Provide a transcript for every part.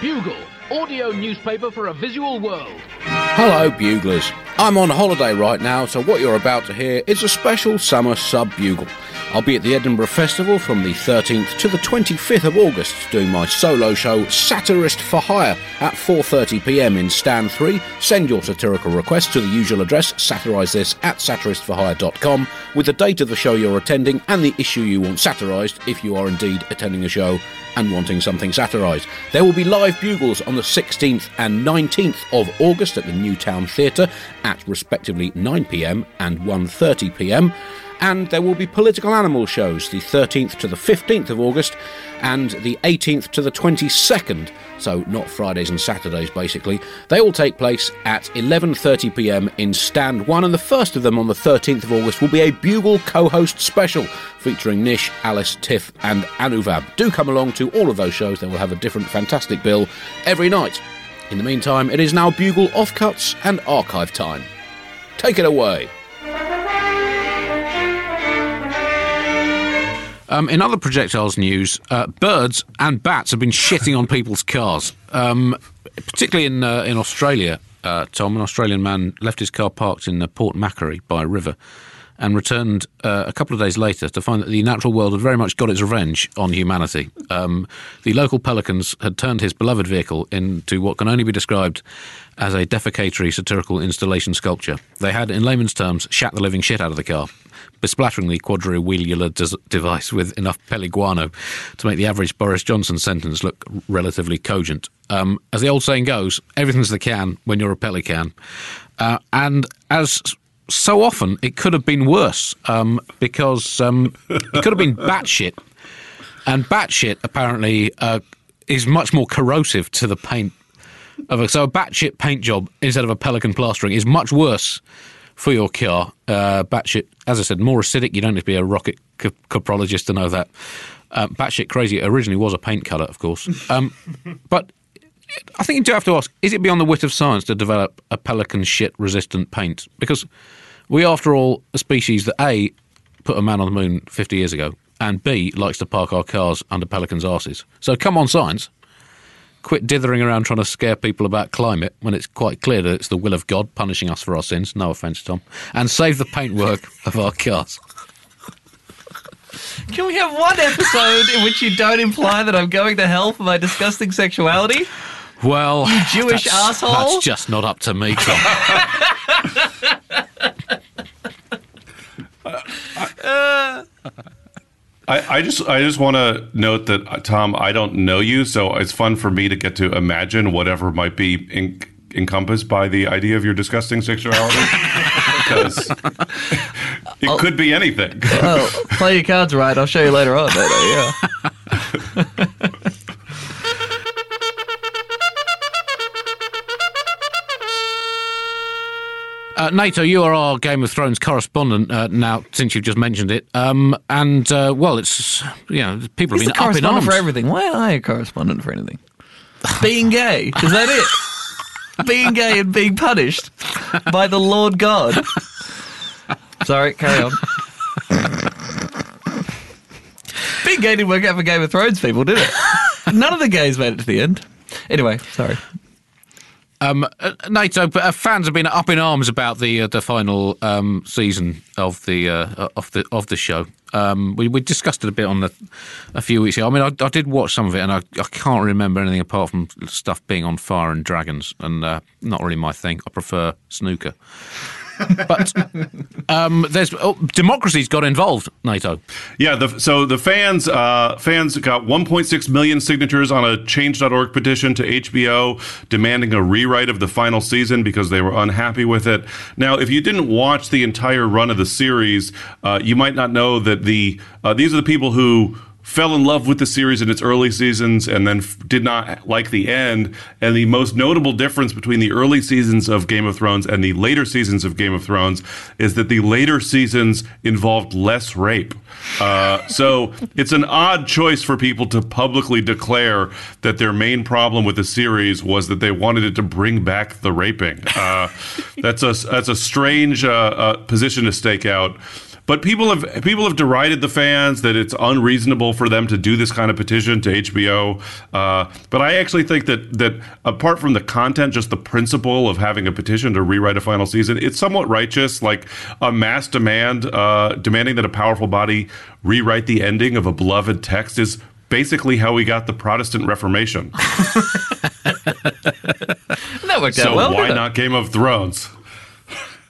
Bugle, audio newspaper for a visual world. Hello, Buglers. I'm on holiday right now, so what you're about to hear is a special summer sub bugle. I'll be at the Edinburgh Festival from the 13th to the 25th of August, doing my solo show Satirist for Hire at 4.30pm in Stand 3. Send your satirical requests to the usual address, satirise this at satiristforhire.com, with the date of the show you're attending and the issue you want satirised, if you are indeed attending a show and wanting something satirised. There will be live bugles on the 16th and 19th of August at the New Town Theatre at respectively 9pm and 1.30pm and there will be political animal shows the 13th to the 15th of August and the 18th to the 22nd so not Fridays and Saturdays basically. They all take place at 11:30 p.m. in stand 1 and the first of them on the 13th of August will be a bugle co-host special featuring Nish, Alice, Tiff and Anuvab do come along to all of those shows. They will have a different fantastic bill every night in the meantime it is now bugle offcuts and archive time. Take it away. Um, in other projectiles news, uh, birds and bats have been shitting on people's cars, um, particularly in uh, in Australia. Uh, Tom, an Australian man, left his car parked in uh, Port Macquarie by a river and returned uh, a couple of days later to find that the natural world had very much got its revenge on humanity. Um, the local pelicans had turned his beloved vehicle into what can only be described as a defecatory satirical installation sculpture. They had, in layman's terms, shat the living shit out of the car, besplattering the quadriwheeler des- device with enough peliguano to make the average Boris Johnson sentence look relatively cogent. Um, as the old saying goes, everything's the can when you're a pelican. Uh, and as so often, it could have been worse um, because um, it could have been batshit. And batshit apparently uh, is much more corrosive to the paint of a, so a batshit paint job instead of a pelican plastering is much worse for your car. Uh, batshit, as I said, more acidic. You don't need to be a rocket co- coprologist to know that. Uh, batshit crazy originally was a paint colour, of course. Um, but I think you do have to ask: Is it beyond the wit of science to develop a pelican shit resistant paint? Because we, after all, a species that a put a man on the moon fifty years ago, and b likes to park our cars under pelicans' arses. So come on, science quit dithering around trying to scare people about climate when it's quite clear that it's the will of God punishing us for our sins. No offence, Tom. And save the paintwork of our cars. Can we have one episode in which you don't imply that I'm going to hell for my disgusting sexuality? Well, you Jewish that's, asshole. That's just not up to me, Tom. uh, I, I just I just want to note that uh, Tom, I don't know you, so it's fun for me to get to imagine whatever might be in, encompassed by the idea of your disgusting sexuality, because it I'll, could be anything. well, play your cards right. I'll show you later on. Later, yeah. Uh, Nato, you are our Game of Thrones correspondent uh, now, since you've just mentioned it. Um, and uh, well, it's you know people He's have been up in arms for everything. Why am I a correspondent for anything? being gay is that it? being gay and being punished by the Lord God. Sorry, carry on. being gay didn't work out for Game of Thrones people, did it? None of the gays made it to the end. Anyway, sorry. Um, uh, Nato uh, fans have been up in arms about the uh, the final um, season of the uh, of the of the show. Um, we, we discussed it a bit on the, a few weeks ago. I mean, I, I did watch some of it, and I, I, can't remember anything apart from stuff being on fire and dragons, and uh, not really my thing. I prefer snooker. But um, there's oh, democracy's got involved. Nato. Yeah. The, so the fans uh, fans got 1.6 million signatures on a Change.org petition to HBO demanding a rewrite of the final season because they were unhappy with it. Now, if you didn't watch the entire run of the series, uh, you might not know that the uh, these are the people who fell in love with the series in its early seasons and then f- did not like the end. And the most notable difference between the early seasons of Game of Thrones and the later seasons of Game of Thrones is that the later seasons involved less rape. Uh, so it's an odd choice for people to publicly declare that their main problem with the series was that they wanted it to bring back the raping. Uh, that's a that's a strange uh, uh position to stake out. But people have people have derided the fans that it's unreasonable for them to do this kind of petition to HBO. Uh, but I actually think that that apart from the content, just the principle of having a petition to rewrite a final season, it's somewhat righteous. Like a mass demand uh, demanding that a powerful body rewrite the ending of a beloved text is basically how we got the Protestant Reformation. That worked so out well. So why not Game of Thrones?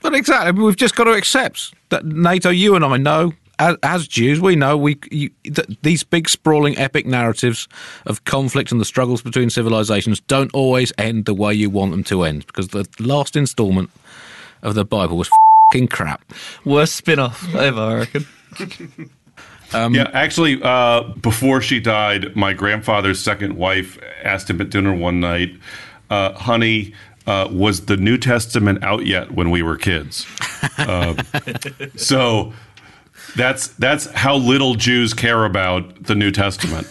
But exactly, we've just got to accept that Nato. You and I know, as, as Jews, we know we you, that these big sprawling epic narratives of conflict and the struggles between civilizations don't always end the way you want them to end. Because the last instalment of the Bible was fucking crap. Worst spin off ever, I reckon. yeah, actually, uh, before she died, my grandfather's second wife asked him at dinner one night, uh, "Honey, uh, was the New Testament out yet when we were kids?" Um, so that's that's how little Jews care about the New Testament.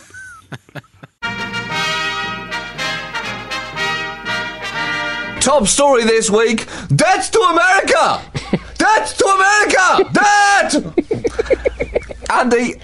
Top story this week Debt to America! Debt to America! Debt! Andy,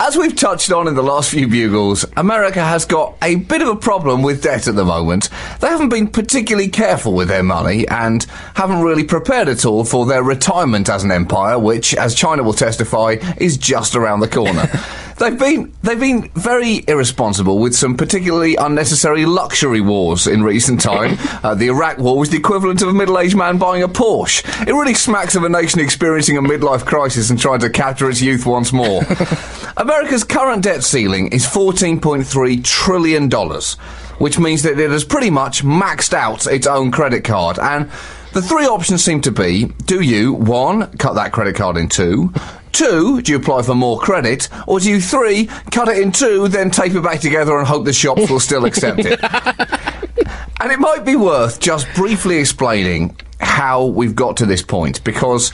as we've touched on in the last few bugles, America has got a bit of a problem with debt at the moment. They haven't been particularly careful with their money and haven't really prepared at all for their retirement as an empire, which, as China will testify, is just around the corner. They've been they've been very irresponsible with some particularly unnecessary luxury wars in recent time. Uh, the Iraq War was the equivalent of a middle-aged man buying a Porsche. It really smacks of a nation experiencing a midlife crisis and trying to capture its youth once more. America's current debt ceiling is 14.3 trillion dollars, which means that it has pretty much maxed out its own credit card and the three options seem to be do you, one, cut that credit card in two, two, do you apply for more credit, or do you, three, cut it in two, then tape it back together and hope the shops will still accept it? and it might be worth just briefly explaining how we've got to this point, because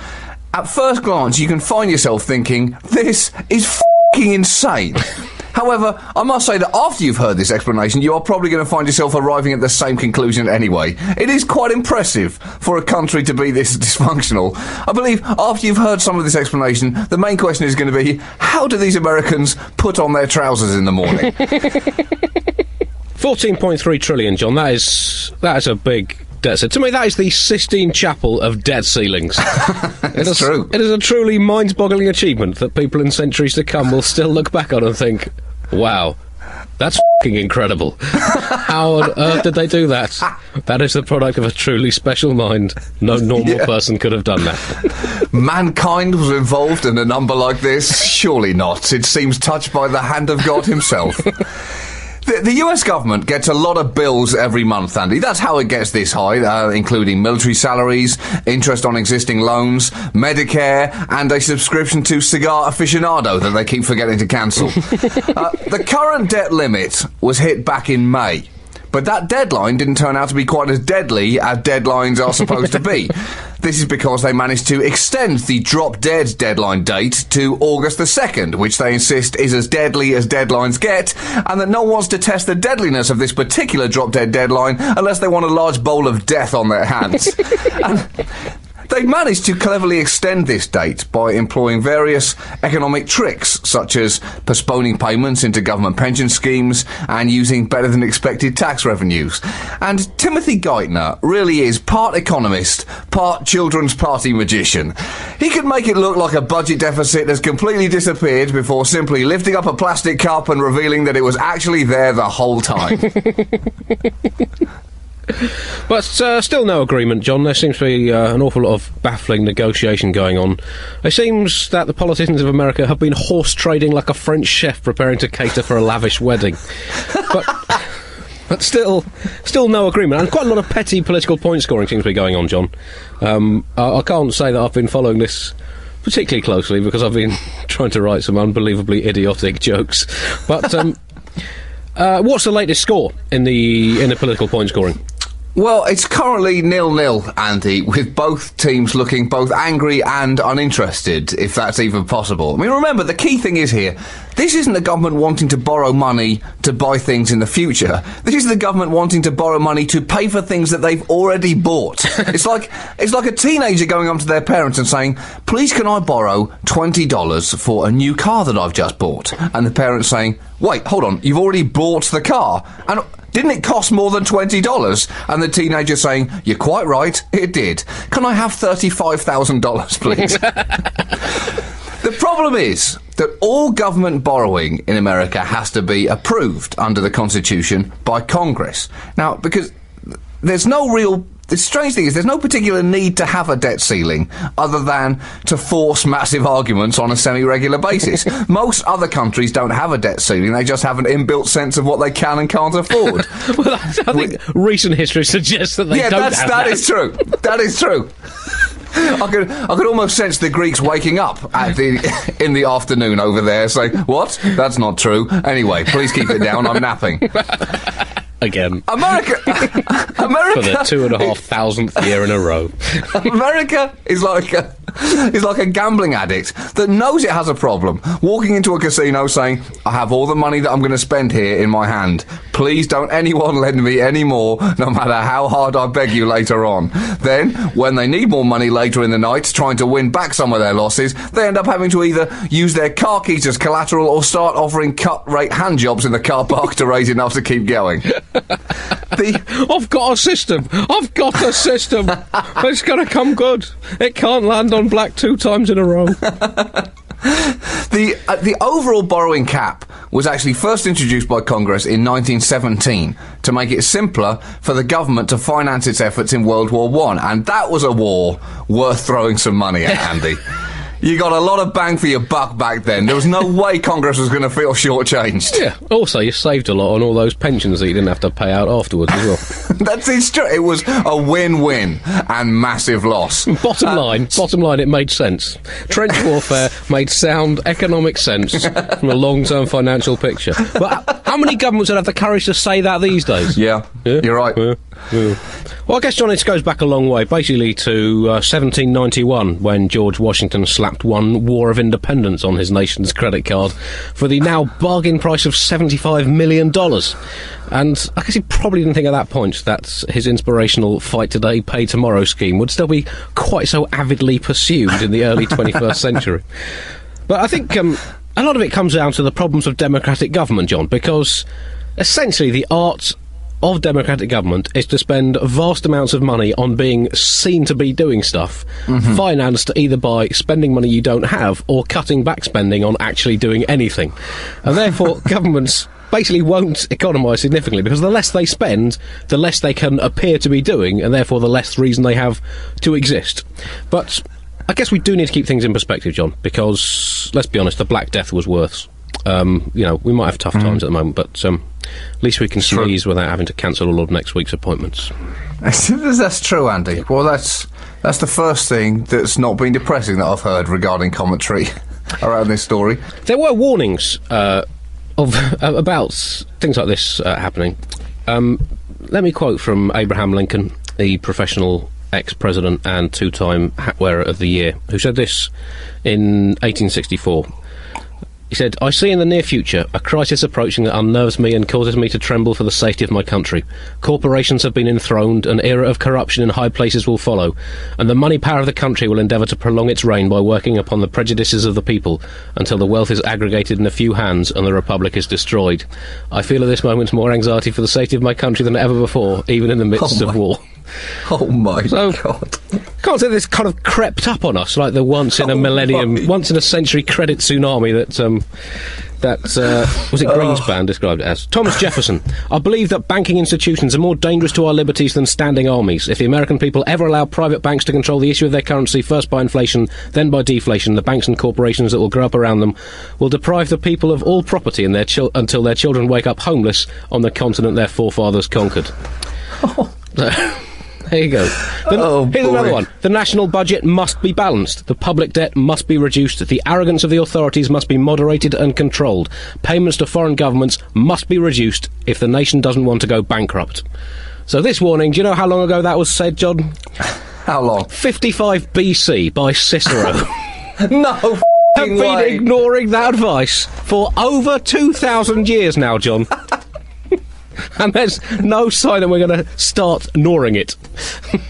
at first glance you can find yourself thinking, this is fing insane. However, I must say that after you've heard this explanation, you are probably going to find yourself arriving at the same conclusion anyway. It is quite impressive for a country to be this dysfunctional. I believe after you've heard some of this explanation, the main question is going to be how do these Americans put on their trousers in the morning? 14.3 trillion, John. That is that is a big debt. So to me, that is the Sistine Chapel of debt ceilings. it is true. It is a truly mind-boggling achievement that people in centuries to come will still look back on and think, "Wow, that's fing incredible. How on earth did they do that? That is the product of a truly special mind. No normal Yeah. person could have done that." Mankind was involved in a number like this? Surely not. It seems touched by the hand of God himself. The, the US government gets a lot of bills every month, Andy. That's how it gets this high, uh, including military salaries, interest on existing loans, Medicare, and a subscription to Cigar Aficionado that they keep forgetting to cancel. uh, the current debt limit was hit back in May. But that deadline didn't turn out to be quite as deadly as deadlines are supposed to be. This is because they managed to extend the drop dead deadline date to August the 2nd, which they insist is as deadly as deadlines get, and that no one wants to test the deadliness of this particular drop dead deadline unless they want a large bowl of death on their hands. and They've managed to cleverly extend this date by employing various economic tricks, such as postponing payments into government pension schemes and using better than expected tax revenues. And Timothy Geithner really is part economist, part children's party magician. He could make it look like a budget deficit has completely disappeared before simply lifting up a plastic cup and revealing that it was actually there the whole time. But uh, still no agreement, John. There seems to be uh, an awful lot of baffling negotiation going on. It seems that the politicians of America have been horse trading like a French chef preparing to cater for a lavish wedding. But. But still, still no agreement, and quite a lot of petty political point scoring seems to be going on, John. Um, I, I can't say that I've been following this particularly closely because I've been trying to write some unbelievably idiotic jokes. But um, uh, what's the latest score in the in the political point scoring? Well, it's currently nil-nil, Andy, with both teams looking both angry and uninterested, if that's even possible. I mean, remember, the key thing is here, this isn't the government wanting to borrow money to buy things in the future. This is the government wanting to borrow money to pay for things that they've already bought. it's like it's like a teenager going up to their parents and saying, "Please, can I borrow twenty dollars for a new car that I've just bought?" And the parents saying, "Wait, hold on, you've already bought the car." And didn't it cost more than $20? And the teenager saying, You're quite right, it did. Can I have $35,000, please? the problem is that all government borrowing in America has to be approved under the Constitution by Congress. Now, because there's no real the strange thing is there's no particular need to have a debt ceiling other than to force massive arguments on a semi-regular basis. Most other countries don't have a debt ceiling; they just have an inbuilt sense of what they can and can't afford. well, I think recent history suggests that they yeah, don't that that. is true. That is true. I could, I could almost sense the Greeks waking up at the, in the afternoon over there, saying, "What? That's not true." Anyway, please keep it down. I'm napping. Again. America, America, For the two and a half thousandth year in a row. America is like a is like a gambling addict that knows it has a problem, walking into a casino saying, "I have all the money that I'm going to spend here in my hand. Please don't anyone lend me any more, no matter how hard I beg you later on." Then, when they need more money later in the night, trying to win back some of their losses, they end up having to either use their car keys as collateral or start offering cut rate hand jobs in the car park to raise enough to keep going. The, I've got a system. I've got a system. it's going to come good. It can't land on black two times in a row. The uh, the overall borrowing cap was actually first introduced by Congress in 1917 to make it simpler for the government to finance its efforts in World War One, and that was a war worth throwing some money at, Andy. You got a lot of bang for your buck back then. There was no way Congress was going to feel shortchanged. Yeah. Also, you saved a lot on all those pensions that you didn't have to pay out afterwards as well. That's it's true. It was a win-win and massive loss. Bottom line, bottom line, it made sense. Trench warfare made sound economic sense from a long-term financial picture. But how many governments would have the courage to say that these days? Yeah, Yeah? you're right. Yeah, yeah. Well, I guess, John, it goes back a long way, basically to uh, 1791, when George Washington slapped one War of Independence on his nation's credit card for the now bargain price of $75 million. And I guess he probably didn't think at that point that his inspirational Fight Today, Pay Tomorrow scheme would still be quite so avidly pursued in the early 21st century. But I think um, a lot of it comes down to the problems of democratic government, John, because essentially the art of democratic government is to spend vast amounts of money on being seen to be doing stuff, financed either by spending money you don't have or cutting back spending on actually doing anything. And therefore, governments basically won't economise significantly because the less they spend, the less they can appear to be doing, and therefore the less reason they have to exist. But I guess we do need to keep things in perspective, John, because let's be honest, the Black Death was worse. Um, you know, we might have tough times at the moment, but um, at least we can sneeze without having to cancel all of next week's appointments. that's true, Andy. Well, that's that's the first thing that's not been depressing that I've heard regarding commentary around this story. There were warnings uh, of about things like this uh, happening. Um, let me quote from Abraham Lincoln, the professional ex-president and two-time hat wearer of the year, who said this in 1864. He said, I see in the near future a crisis approaching that unnerves me and causes me to tremble for the safety of my country. Corporations have been enthroned, an era of corruption in high places will follow, and the money power of the country will endeavour to prolong its reign by working upon the prejudices of the people until the wealth is aggregated in a few hands and the republic is destroyed. I feel at this moment more anxiety for the safety of my country than ever before, even in the midst Oh of war. Oh my So- god! Can't say this kind of crept up on us like the once in a Oh millennium, once in a century credit tsunami that um, that uh, was it Greenspan described it as. Thomas Jefferson. I believe that banking institutions are more dangerous to our liberties than standing armies. If the American people ever allow private banks to control the issue of their currency, first by inflation, then by deflation, the banks and corporations that will grow up around them will deprive the people of all property and their chil- until their children wake up homeless on the continent their forefathers conquered. There you go. The- Oh, here's another one. The national budget must be balanced. The public debt must be reduced. The arrogance of the authorities must be moderated and controlled. Payments to foreign governments must be reduced if the nation doesn't want to go bankrupt. So this warning, do you know how long ago that was said, John? How long? 55 BC by Cicero. No have been way. ignoring that advice for over 2,000 years now, John. and there's no sign that we're going to start gnawing it.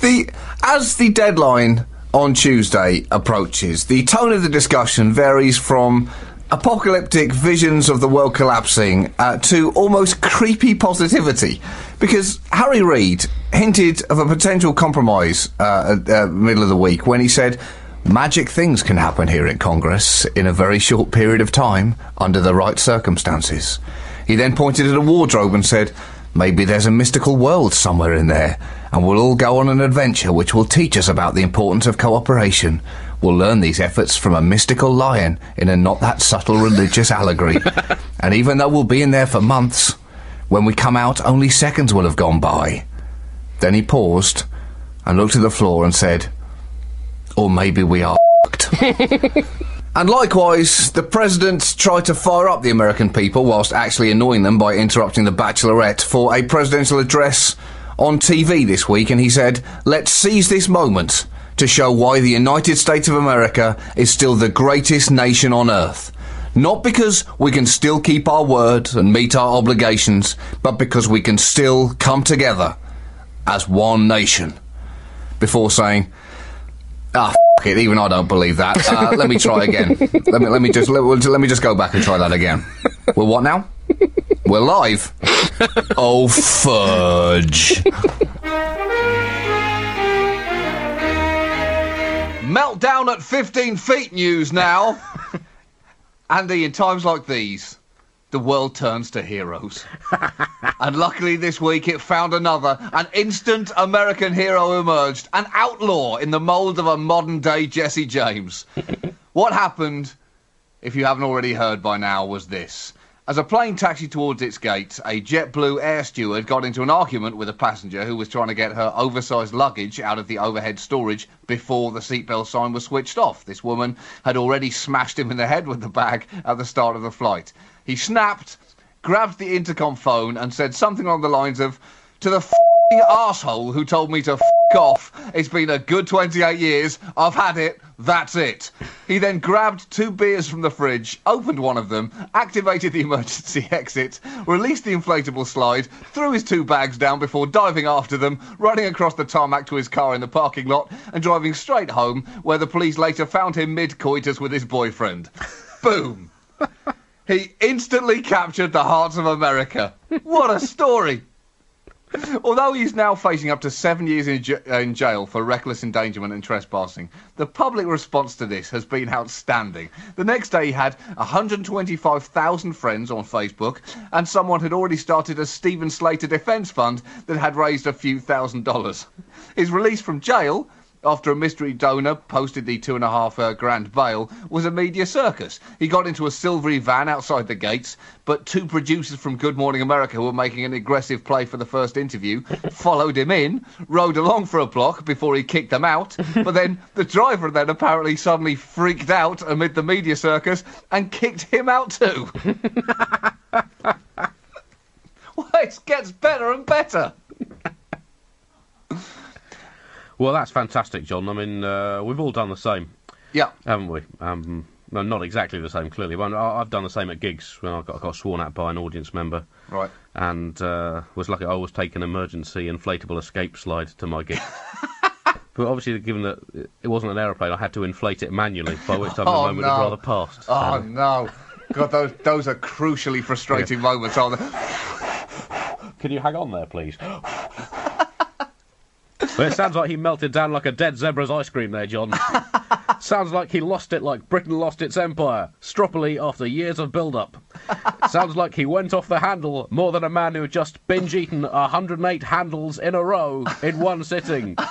The as the deadline on Tuesday approaches, the tone of the discussion varies from apocalyptic visions of the world collapsing uh, to almost creepy positivity. Because Harry Reid hinted of a potential compromise uh, at uh, middle of the week when he said. Magic things can happen here in Congress in a very short period of time under the right circumstances. He then pointed at a wardrobe and said, Maybe there's a mystical world somewhere in there, and we'll all go on an adventure which will teach us about the importance of cooperation. We'll learn these efforts from a mystical lion in a not that subtle religious allegory. and even though we'll be in there for months, when we come out, only seconds will have gone by. Then he paused and looked at the floor and said, Or maybe we are. And likewise, the president tried to fire up the American people whilst actually annoying them by interrupting the Bachelorette for a presidential address on TV this week, and he said, Let's seize this moment to show why the United States of America is still the greatest nation on earth. Not because we can still keep our word and meet our obligations, but because we can still come together as one nation. Before saying, Ah, f- it. Even I don't believe that. Uh, let me try again. Let me let me just let, let me just go back and try that again. We're what now? We're live. Oh fudge! Meltdown at 15 feet news now. Andy, in times like these, the world turns to heroes. and luckily this week it found another. An instant American hero emerged. An outlaw in the mould of a modern day Jesse James. what happened, if you haven't already heard by now, was this. As a plane taxied towards its gates, a JetBlue air steward got into an argument with a passenger who was trying to get her oversized luggage out of the overhead storage before the seatbelt sign was switched off. This woman had already smashed him in the head with the bag at the start of the flight. He snapped, grabbed the intercom phone, and said something along the lines of, To the f***ing asshole who told me to f off. It's been a good 28 years. I've had it. That's it. He then grabbed two beers from the fridge, opened one of them, activated the emergency exit, released the inflatable slide, threw his two bags down before diving after them, running across the tarmac to his car in the parking lot, and driving straight home, where the police later found him mid coitus with his boyfriend. Boom. He instantly captured the hearts of America. What a story! Although he's now facing up to seven years in, j- uh, in jail for reckless endangerment and trespassing, the public response to this has been outstanding. The next day, he had 125,000 friends on Facebook, and someone had already started a Steven Slater Defence Fund that had raised a few thousand dollars. His release from jail after a mystery donor posted the two and a half uh, grand bail, was a media circus. He got into a silvery van outside the gates, but two producers from Good Morning America who were making an aggressive play for the first interview followed him in, rode along for a block before he kicked them out, but then the driver then apparently suddenly freaked out amid the media circus and kicked him out too. well, it gets better and better. Well, that's fantastic, John. I mean, uh, we've all done the same, Yeah. haven't we? Um, no, not exactly the same, clearly. But I've done the same at gigs when I got, got sworn at by an audience member Right. and uh, was lucky I was taking an emergency inflatable escape slide to my gig. but obviously, given that it wasn't an aeroplane, I had to inflate it manually, by which time Oh, the moment no. had rather passed. Oh So- no. God, those those are crucially frustrating moments, aren't they? Can you hang on there, please? well, it sounds like he melted down like a dead zebra's ice cream there, John. sounds like he lost it like Britain lost its empire, stroppily after years of build-up. sounds like he went off the handle more than a man who had just binge-eaten 108 handles in a row in one sitting.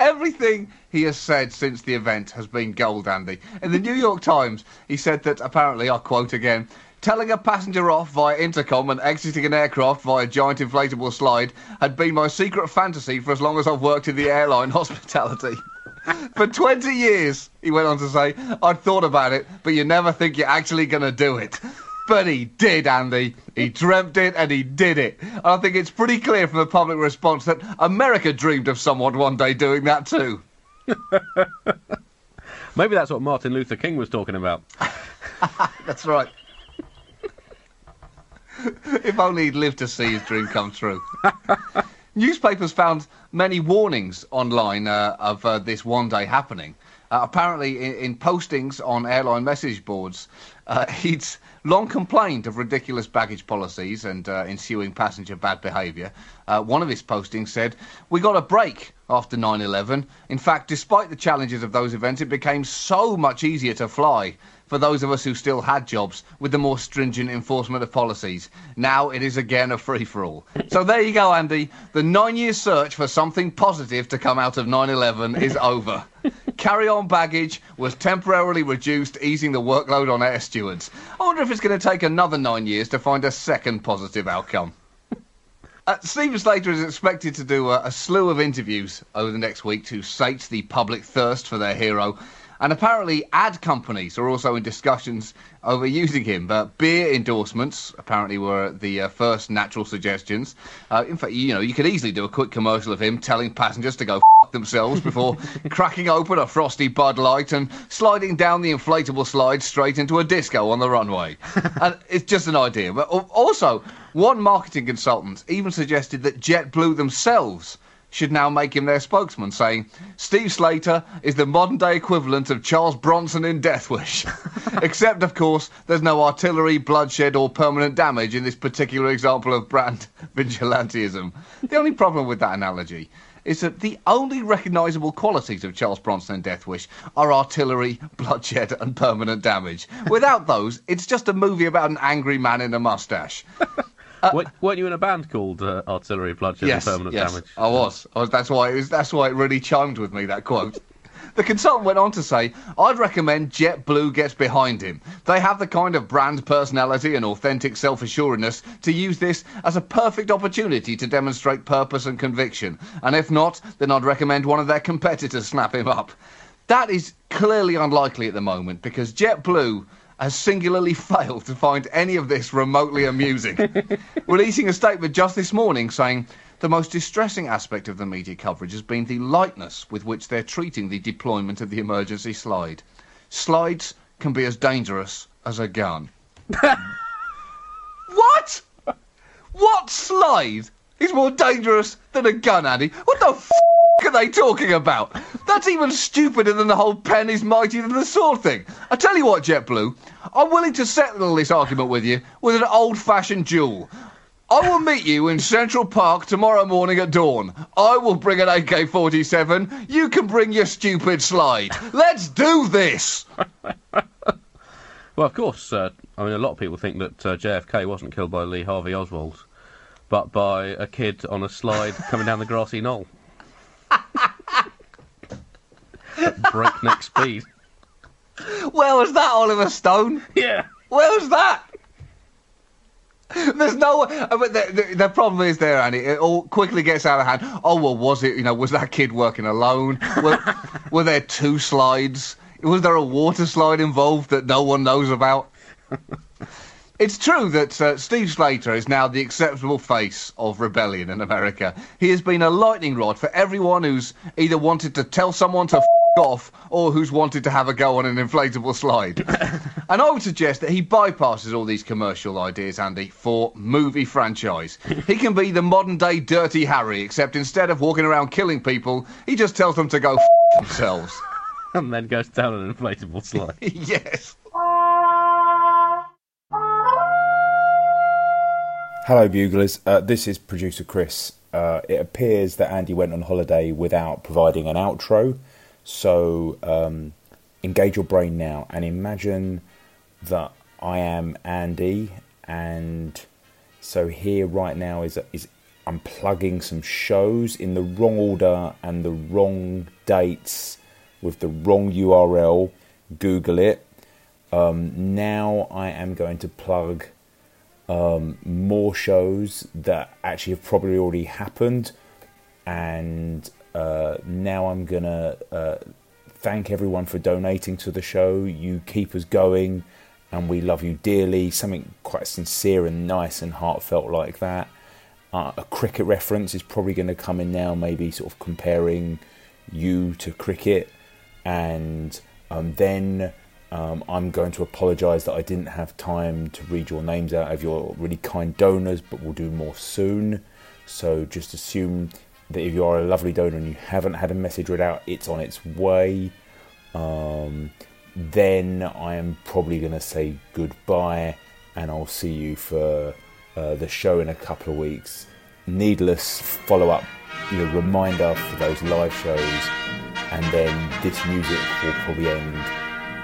Everything he has said since the event has been gold, Andy. In the New York Times, he said that apparently, I'll quote again, telling a passenger off via intercom and exiting an aircraft via a giant inflatable slide had been my secret fantasy for as long as I've worked in the airline hospitality. For 20 years, he went on to say, I'd thought about it, but you never think you're actually going to do it. But he did, Andy. He dreamt it and he did it. And I think it's pretty clear from the public response that America dreamed of someone one day doing that too. Maybe that's what Martin Luther King was talking about. That's right. If only he'd lived to see his dream come true. Newspapers found many warnings online uh, of uh, this one day happening. Uh, apparently, in, in, postings on airline message boards, uh, he'd long complained of ridiculous baggage policies and uh, ensuing passenger bad behaviour. Uh, one of his postings said, We got a break after 9 11. In fact, despite the challenges of those events, it became so much easier to fly for those of us who still had jobs with the more stringent enforcement of policies. Now it is again a free for all. So there you go, Andy. The nine year search for something positive to come out of 9 11 is over. Carry on baggage was temporarily reduced, easing the workload on air stewards. I wonder if it's going to take another nine years to find a second positive outcome. Uh, Steven Slater is expected to do a, a, slew of interviews over the next week to sate the public thirst for their hero. And apparently, ad companies are also in discussions over using him. But beer endorsements apparently were the uh, first natural suggestions. Uh, in fact, you know, you could easily do a quick commercial of him telling passengers to go f- themselves before cracking open a frosty Bud Light and sliding down the inflatable slide straight into a disco on the runway. and it's just an idea. But also, one marketing consultant even suggested that JetBlue themselves should now make him their spokesman, saying, Steve Slater is the modern day equivalent of Charles Bronson in Death Wish. Except, of course, there's no artillery, bloodshed, or permanent damage in this particular example of brand vigilantism. The only problem with that analogy is that the only recognisable qualities of Charles Bronson in Death Wish are artillery, bloodshed, and permanent damage. Without those, it's just a movie about an angry man in a mustache. Uh, weren't you in a band called uh, Artillery Bloodshed yes, and Permanent yes, Damage? I was. I was. That's why. It was, that's why it really chimed with me. That quote. The consultant went on to say, I'd recommend JetBlue gets behind him. They have the kind of brand personality and authentic self assuredness to use this as a perfect opportunity to demonstrate purpose and conviction. And if not, then I'd recommend one of their competitors snap him up. That is clearly unlikely at the moment because JetBlue has singularly failed to find any of this remotely amusing, releasing a statement just this morning saying the most distressing aspect of the media coverage has been the lightness with which they're treating the deployment of the emergency slide. Slides can be as dangerous as a gun. what? What slide is more dangerous than a gun, Andy? What the f- are they talking about? That's even stupider than the whole pen is mightier than the sword thing. I tell you what, JetBlue, I'm willing to settle this argument with you with an old-fashioned duel. I will meet you in Central Park tomorrow morning at dawn. I will bring an AK 47. You can bring your stupid slide. Let's do this! well, of course, uh, I mean, a lot of people think that uh, JFK wasn't killed by Lee Harvey Oswald, but by a kid on a slide coming down the grassy knoll. Breakneck speed. Where was that, Oliver Stone? Yeah. Where was that? There's no, uh, but the, the, the, problem is there, Andy. It all quickly gets out of hand. Oh well, was it? You know, was that kid working alone? Were, were there two slides? Was there a water slide involved that no one knows about? It's true that uh, Steve Slater is now the acceptable face of rebellion in America. He has been a lightning rod for everyone who's either wanted to tell someone to f- off or who's wanted to have a go on an inflatable slide. and I would suggest that he bypasses all these commercial ideas, Andy, for movie franchise. He can be the modern day Dirty Harry, except instead of walking around killing people, he just tells them to go f- themselves. and then goes down an inflatable slide. yes. Hello, Buglers. Uh, this is producer Chris. Uh, it appears that Andy went on holiday without providing an outro, so um, engage your brain now and imagine that I am Andy, and so here right now is is I'm plugging some shows in the wrong order and the wrong dates with the wrong URL. Google it. Um, now I am going to plug um, more shows that actually have probably already happened. And uh, now I'm going to uh, thank everyone for donating to the show. You keep us going. and we love you dearly. Something quite sincere and nice and heartfelt like that. Uh, a cricket reference is probably going to come in now, maybe sort of comparing you to cricket, and um, then um, I'm going to apologise that I didn't have time to read your names out of your really kind donors, but we'll do more soon. So just assume that if you are a lovely donor and you haven't had a message read out, it's on its way. Um, then I am probably going to say goodbye and I'll see you for uh, the show in a couple of weeks. Needless follow up, you know, reminder for those live shows, and then this music will probably end